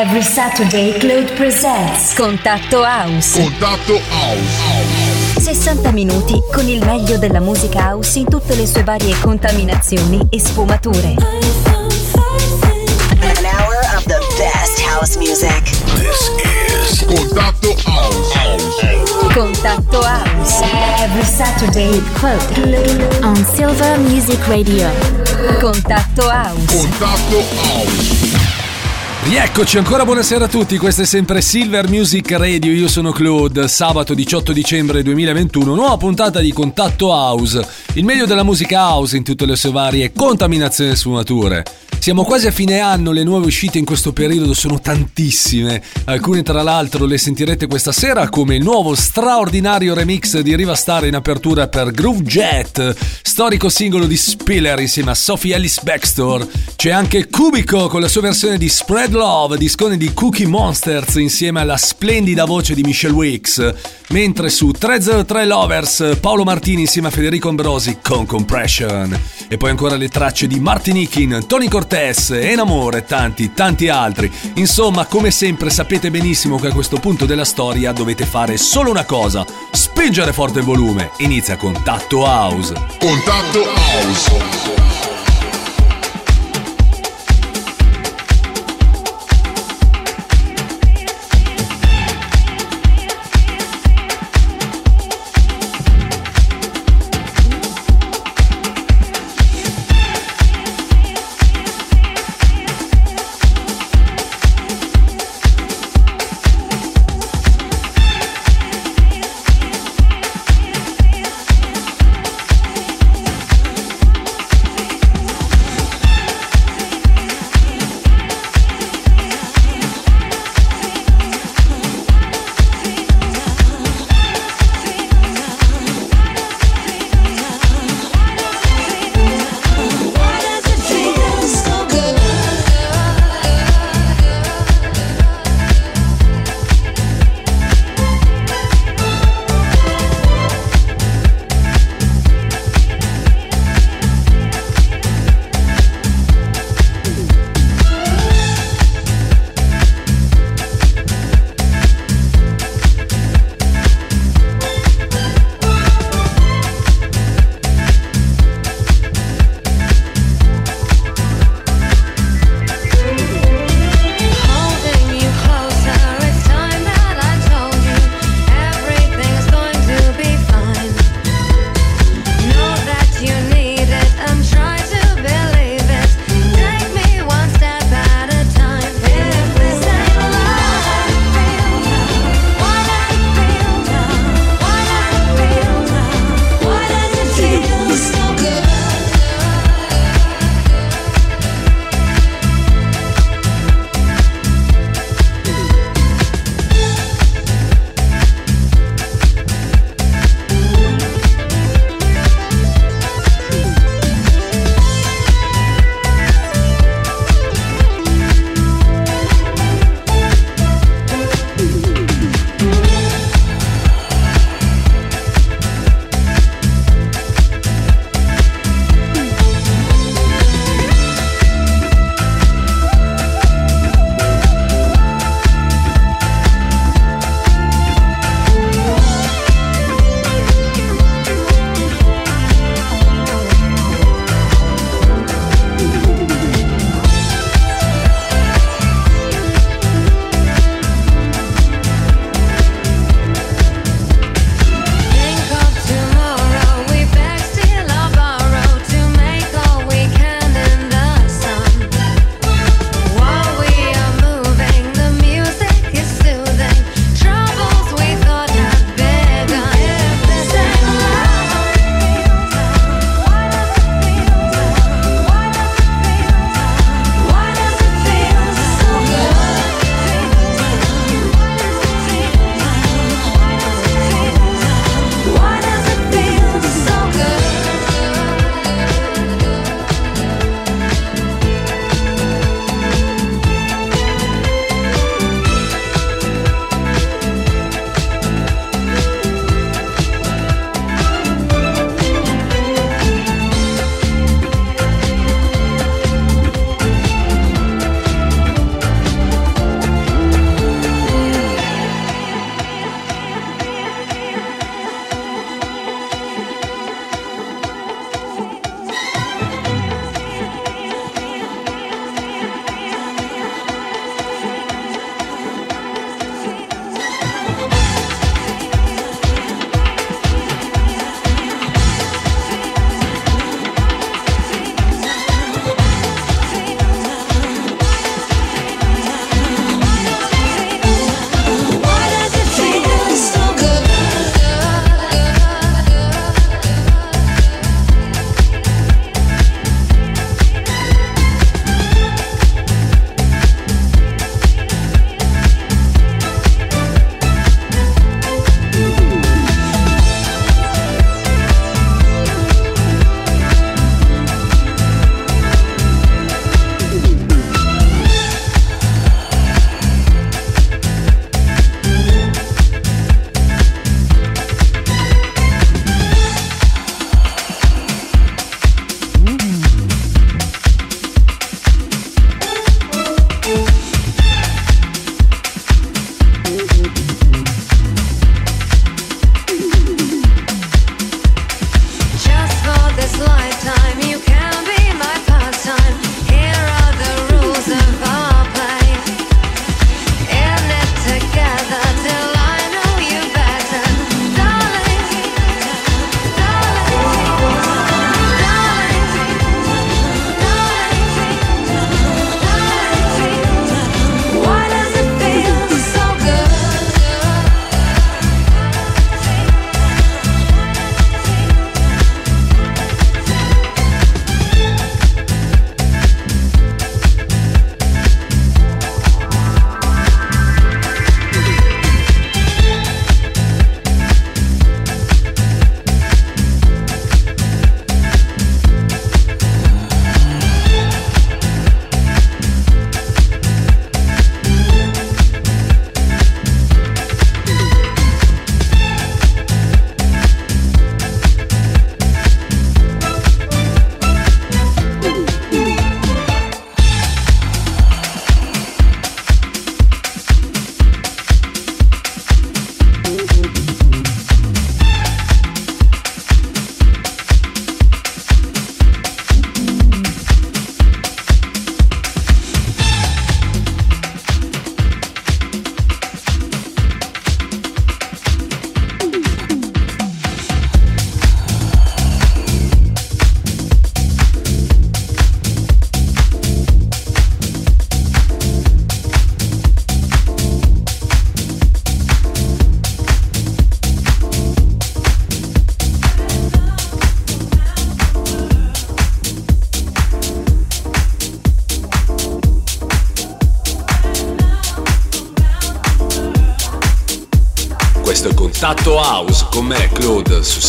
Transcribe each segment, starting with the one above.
Every Saturday Claude presents Contatto House. Contatto House. 60 minuti con il meglio della musica house in tutte le sue varie contaminazioni e sfumature. An hour of the best house music. This is Contatto House. Contatto House. Every Saturday Claude. On Silver Music Radio. Contatto House. Contatto House. Rieccoci ancora buonasera a tutti, questa è sempre Silver Music Radio, io sono Claude, sabato 18 dicembre 2021, nuova puntata di Contatto House, il meglio della musica house in tutte le sue varie contaminazioni e sfumature. Siamo quasi a fine anno, le nuove uscite in questo periodo sono tantissime, alcune tra l'altro le sentirete questa sera come il nuovo straordinario remix di Riva Star in apertura per Groove Jet, storico singolo di Spiller insieme a Sophie Ellis Baxter, c'è anche Cubico con la sua versione di Spread Love, discone di Cookie Monsters insieme alla splendida voce di Michelle Wicks, mentre su 303 Lovers Paolo Martini insieme a Federico Ambrosi con Compression, e poi ancora le tracce di Martinikin, Tony Cortez, Enamore e tanti, tanti altri. Insomma, come sempre sapete benissimo che a questo punto della storia dovete fare solo una cosa, spingere forte il volume. Inizia Contatto House. Contatto House.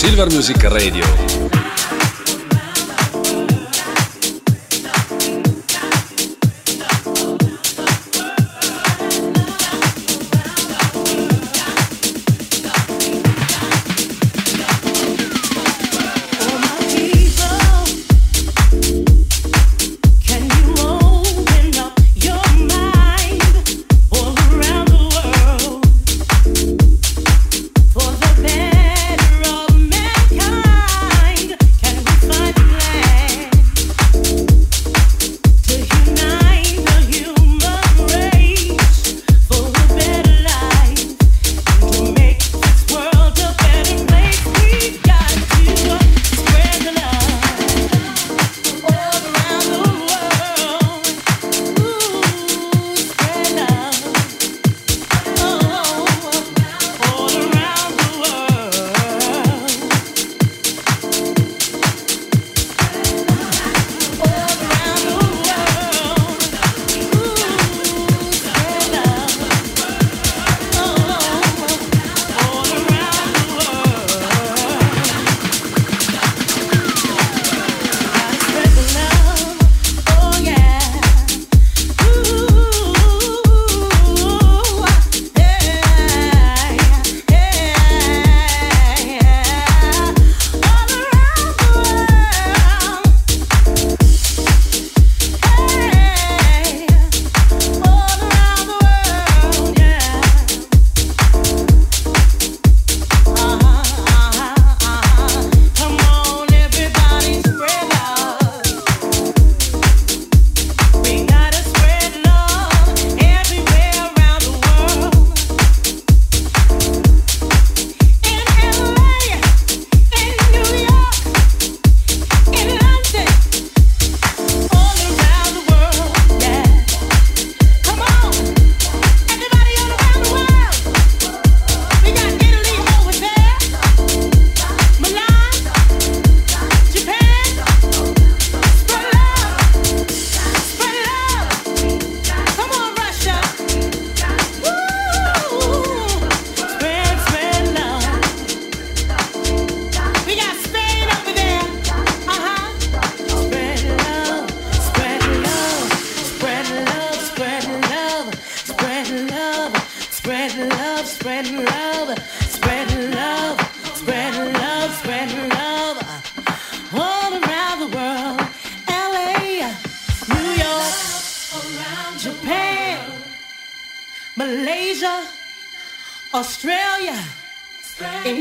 Silver Music Radio.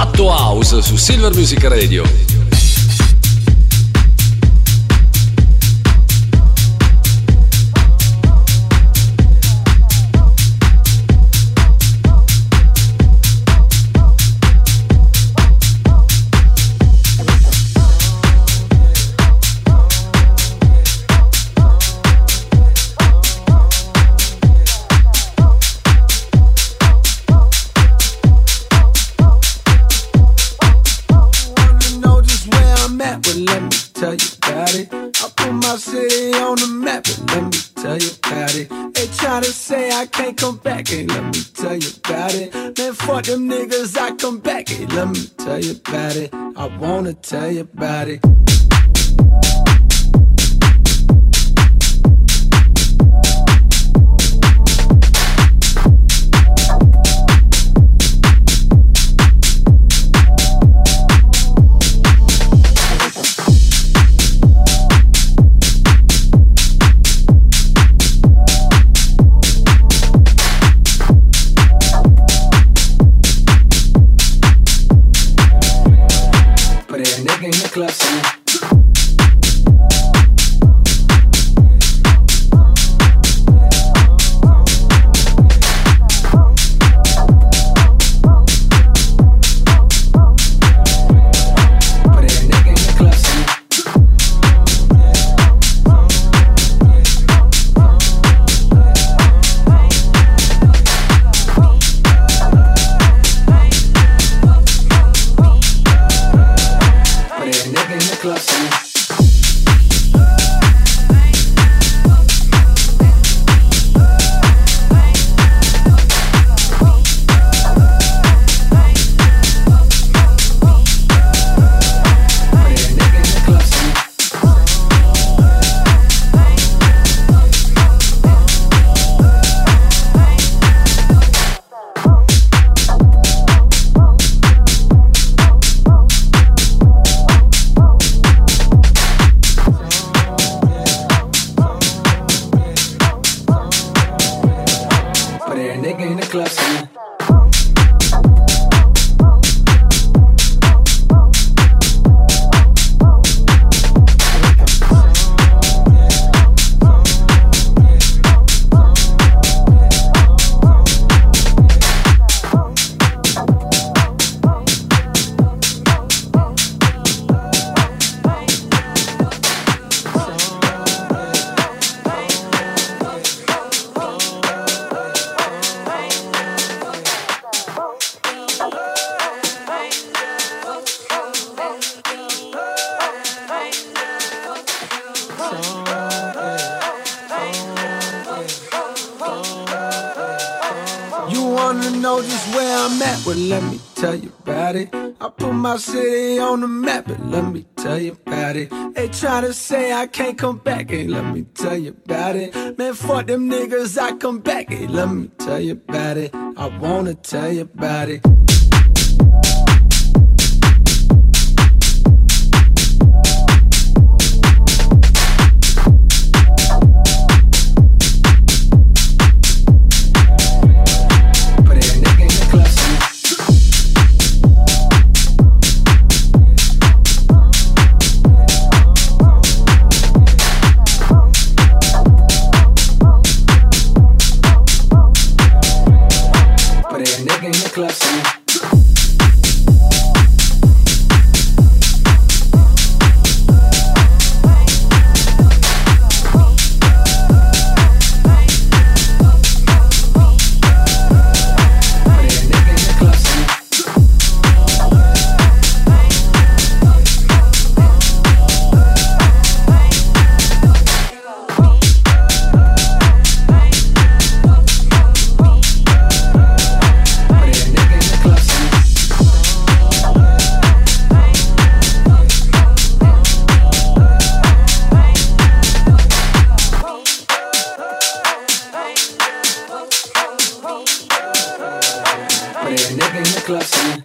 Satto House su Silver Music Radio. about it. gotta say I can't come back. and let me tell you about it. Man, fuck them niggas, I come back. and let me tell you about it. I wanna tell you about it. a nigga in the club saying.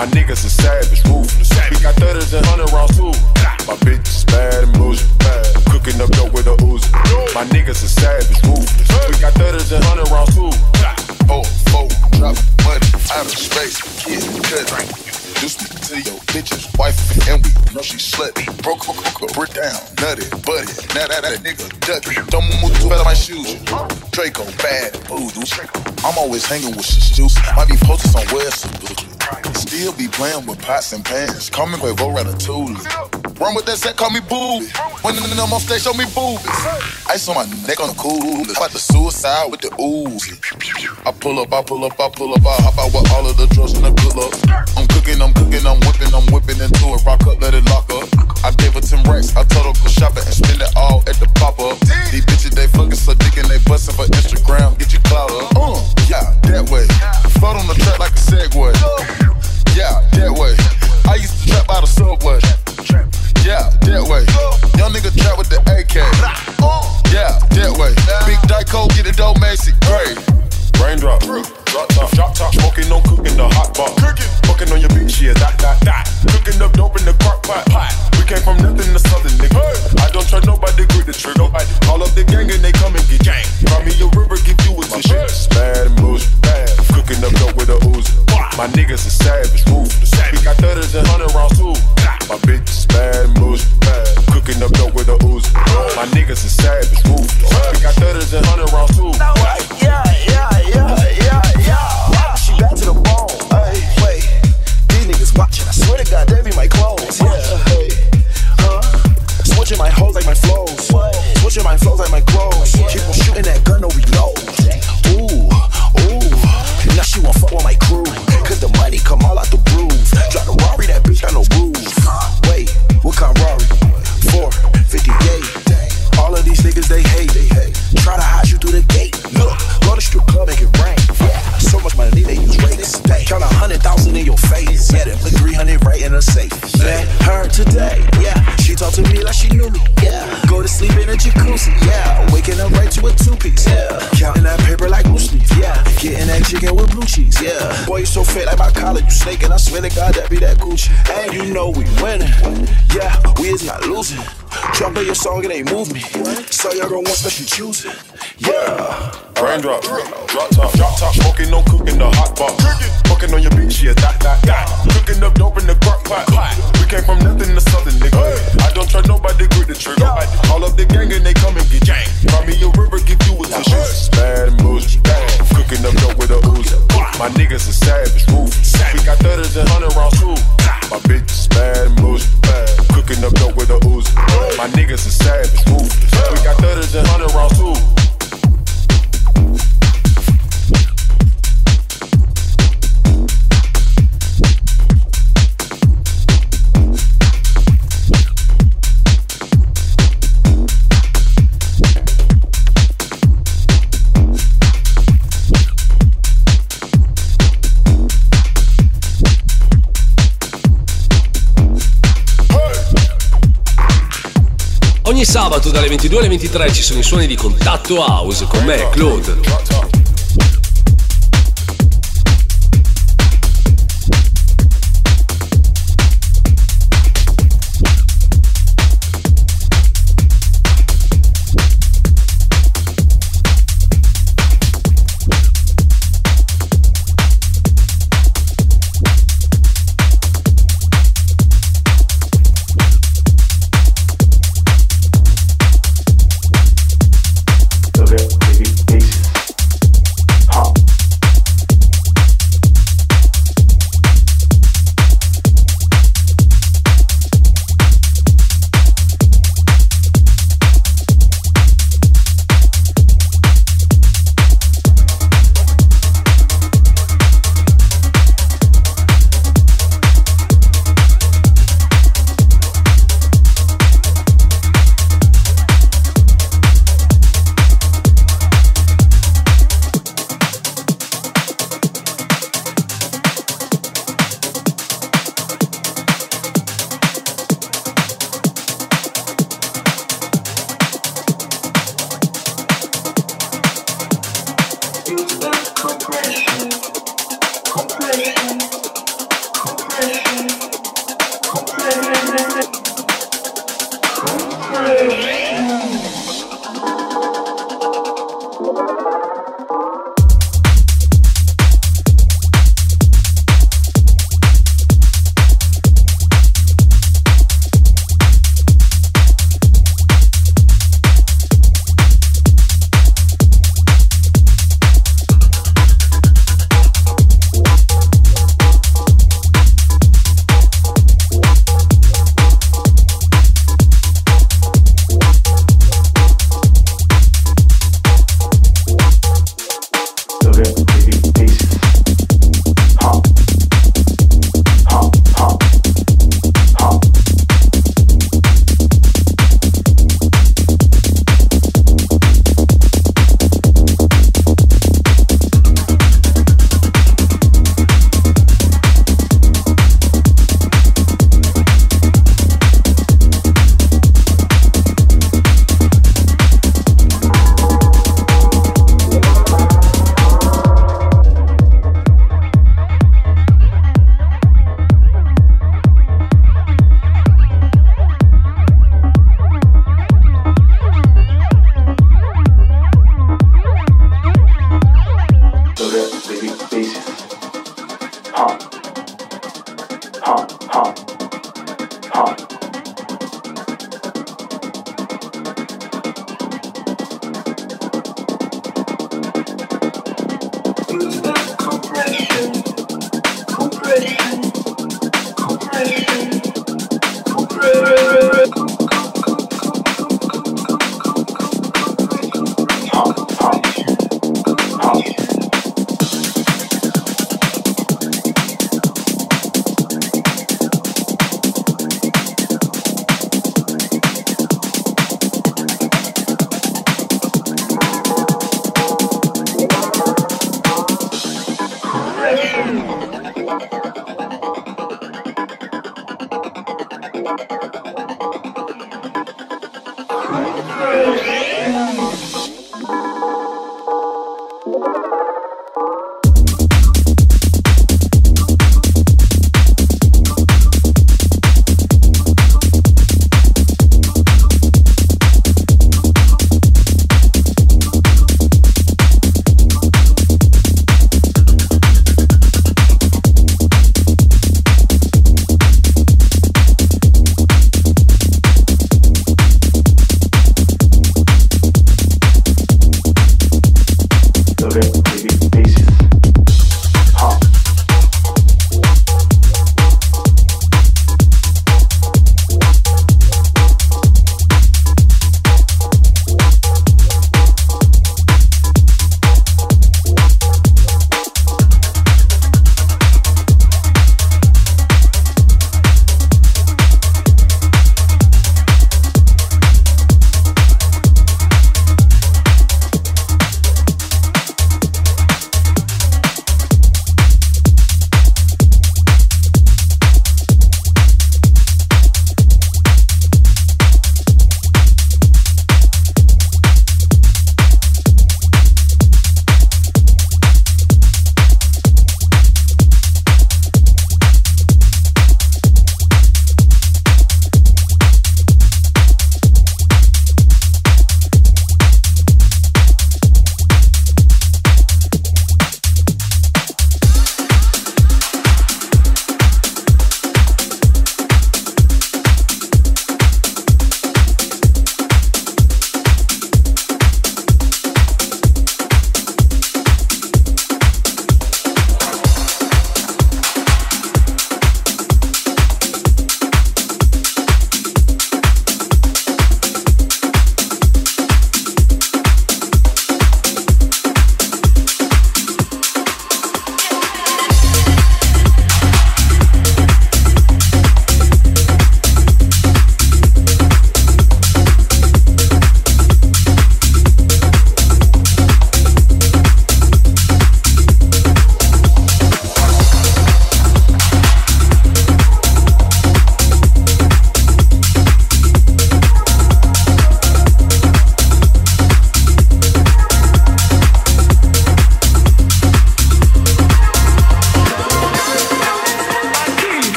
My niggas are savage, ruthless. We got thudders and hundred rounds too. My bitch is bad and bullshit, bad. Cooking up dope with a Uzi. My niggas are savage, ruthless. We got thudders and hundred rounds too. Oh, oh, drop money out of space. Kid, cut. Introduce me to your bitch's wife, and we know she slutty. Broke hook, hook, brick down, nutty, buddy. Now that, that nigga ducky. Don't move too fast my shoes. Draco, bad, voodoo. I'm always hanging with shit juice. Might be posted somewhere, so Still be playing with pots and pans. Call me Quavo Ratatouille. Run with that set, call me booby. When them on stage, show me boobies. Ice on my neck on the cool. Like the suicide with the Uzi. I pull up, I pull up, I pull up, I hop out with all of the drugs and the pull up. I'm cooking, I'm cooking, I'm whipping, I'm whipping into it. Rock up, let it lock up. I gave her 10 racks, I told her go shopping and spend it all at the pop up. These bitches, they fucking so dick and they bustin' for Instagram. Get your clout up. Uh, yeah, that way. Float on the track like a Segway. Yeah, that way. I used to trap out of subway. Yeah, that way. Young nigga trap with the AK. Yeah, that way. Big Dyco, get it dough, Macy. Great. Raindrop, drop top, drop top, smoking, no cooking, the hot pot. Cooking, fucking on your bitch, yeah, that, that, that. Cooking up dope in the crock pot. pot. We came from nothing to something, nigga. I don't trust nobody, grip the trigger. Nobody. Call up the gang and they come and get gang. Cry me a river, give you a tissue. Bad bullshit, bad. Cooking up dope with a. My niggas are savage, ruthless. We got thudders and hundred rounds too. My bitch is bad bullshit, bad. Cooking up dope with a. My niggas are savage, move. We got thudders and hundred rounds too. Yeah, yeah, yeah, yeah, yeah. Yeah. She back to the bone. Wait. These niggas watching. I swear to God, they be my clothes. Yeah. Huh? Switching my hoes like my flows. Switching my flows like my clothes. Yeah. Brain drop drop top, 22 alle 23 ci sono i suoni di Contatto House con me, Claude.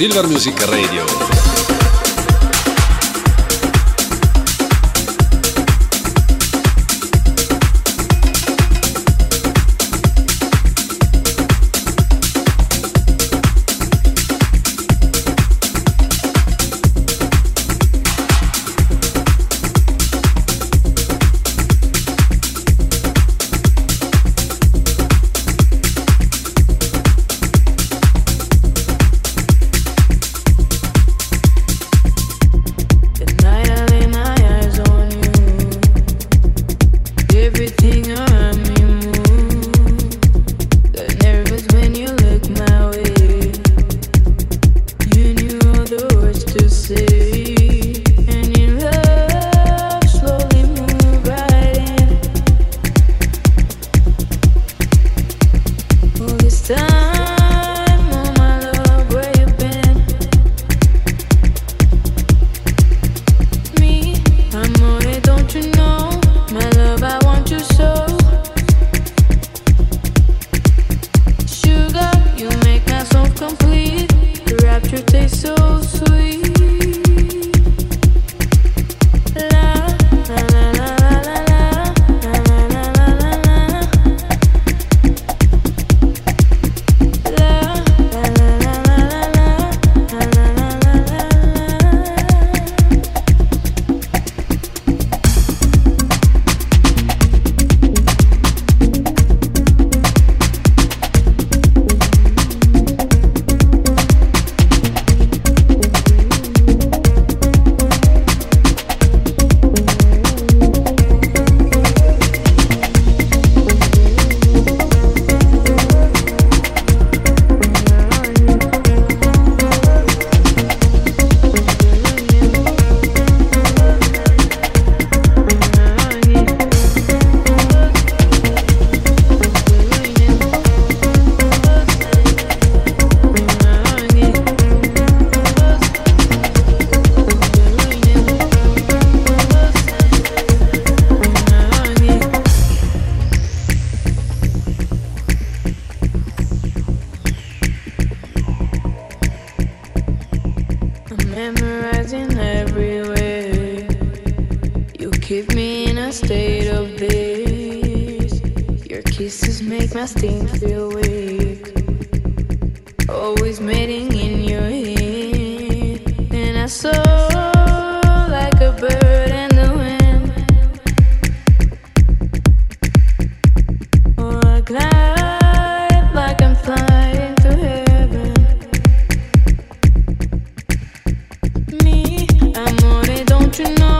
Silver Music Radio. Complete. Rapture tastes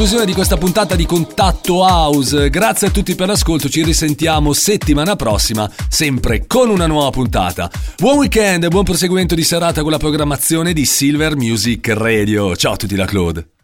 Conclusione di questa puntata di Contatto House. Grazie a tutti per l'ascolto, ci risentiamo settimana prossima, sempre con una nuova puntata. Buon weekend e buon proseguimento di serata con la programmazione di Silver Music Radio. Ciao a tutti da Claude.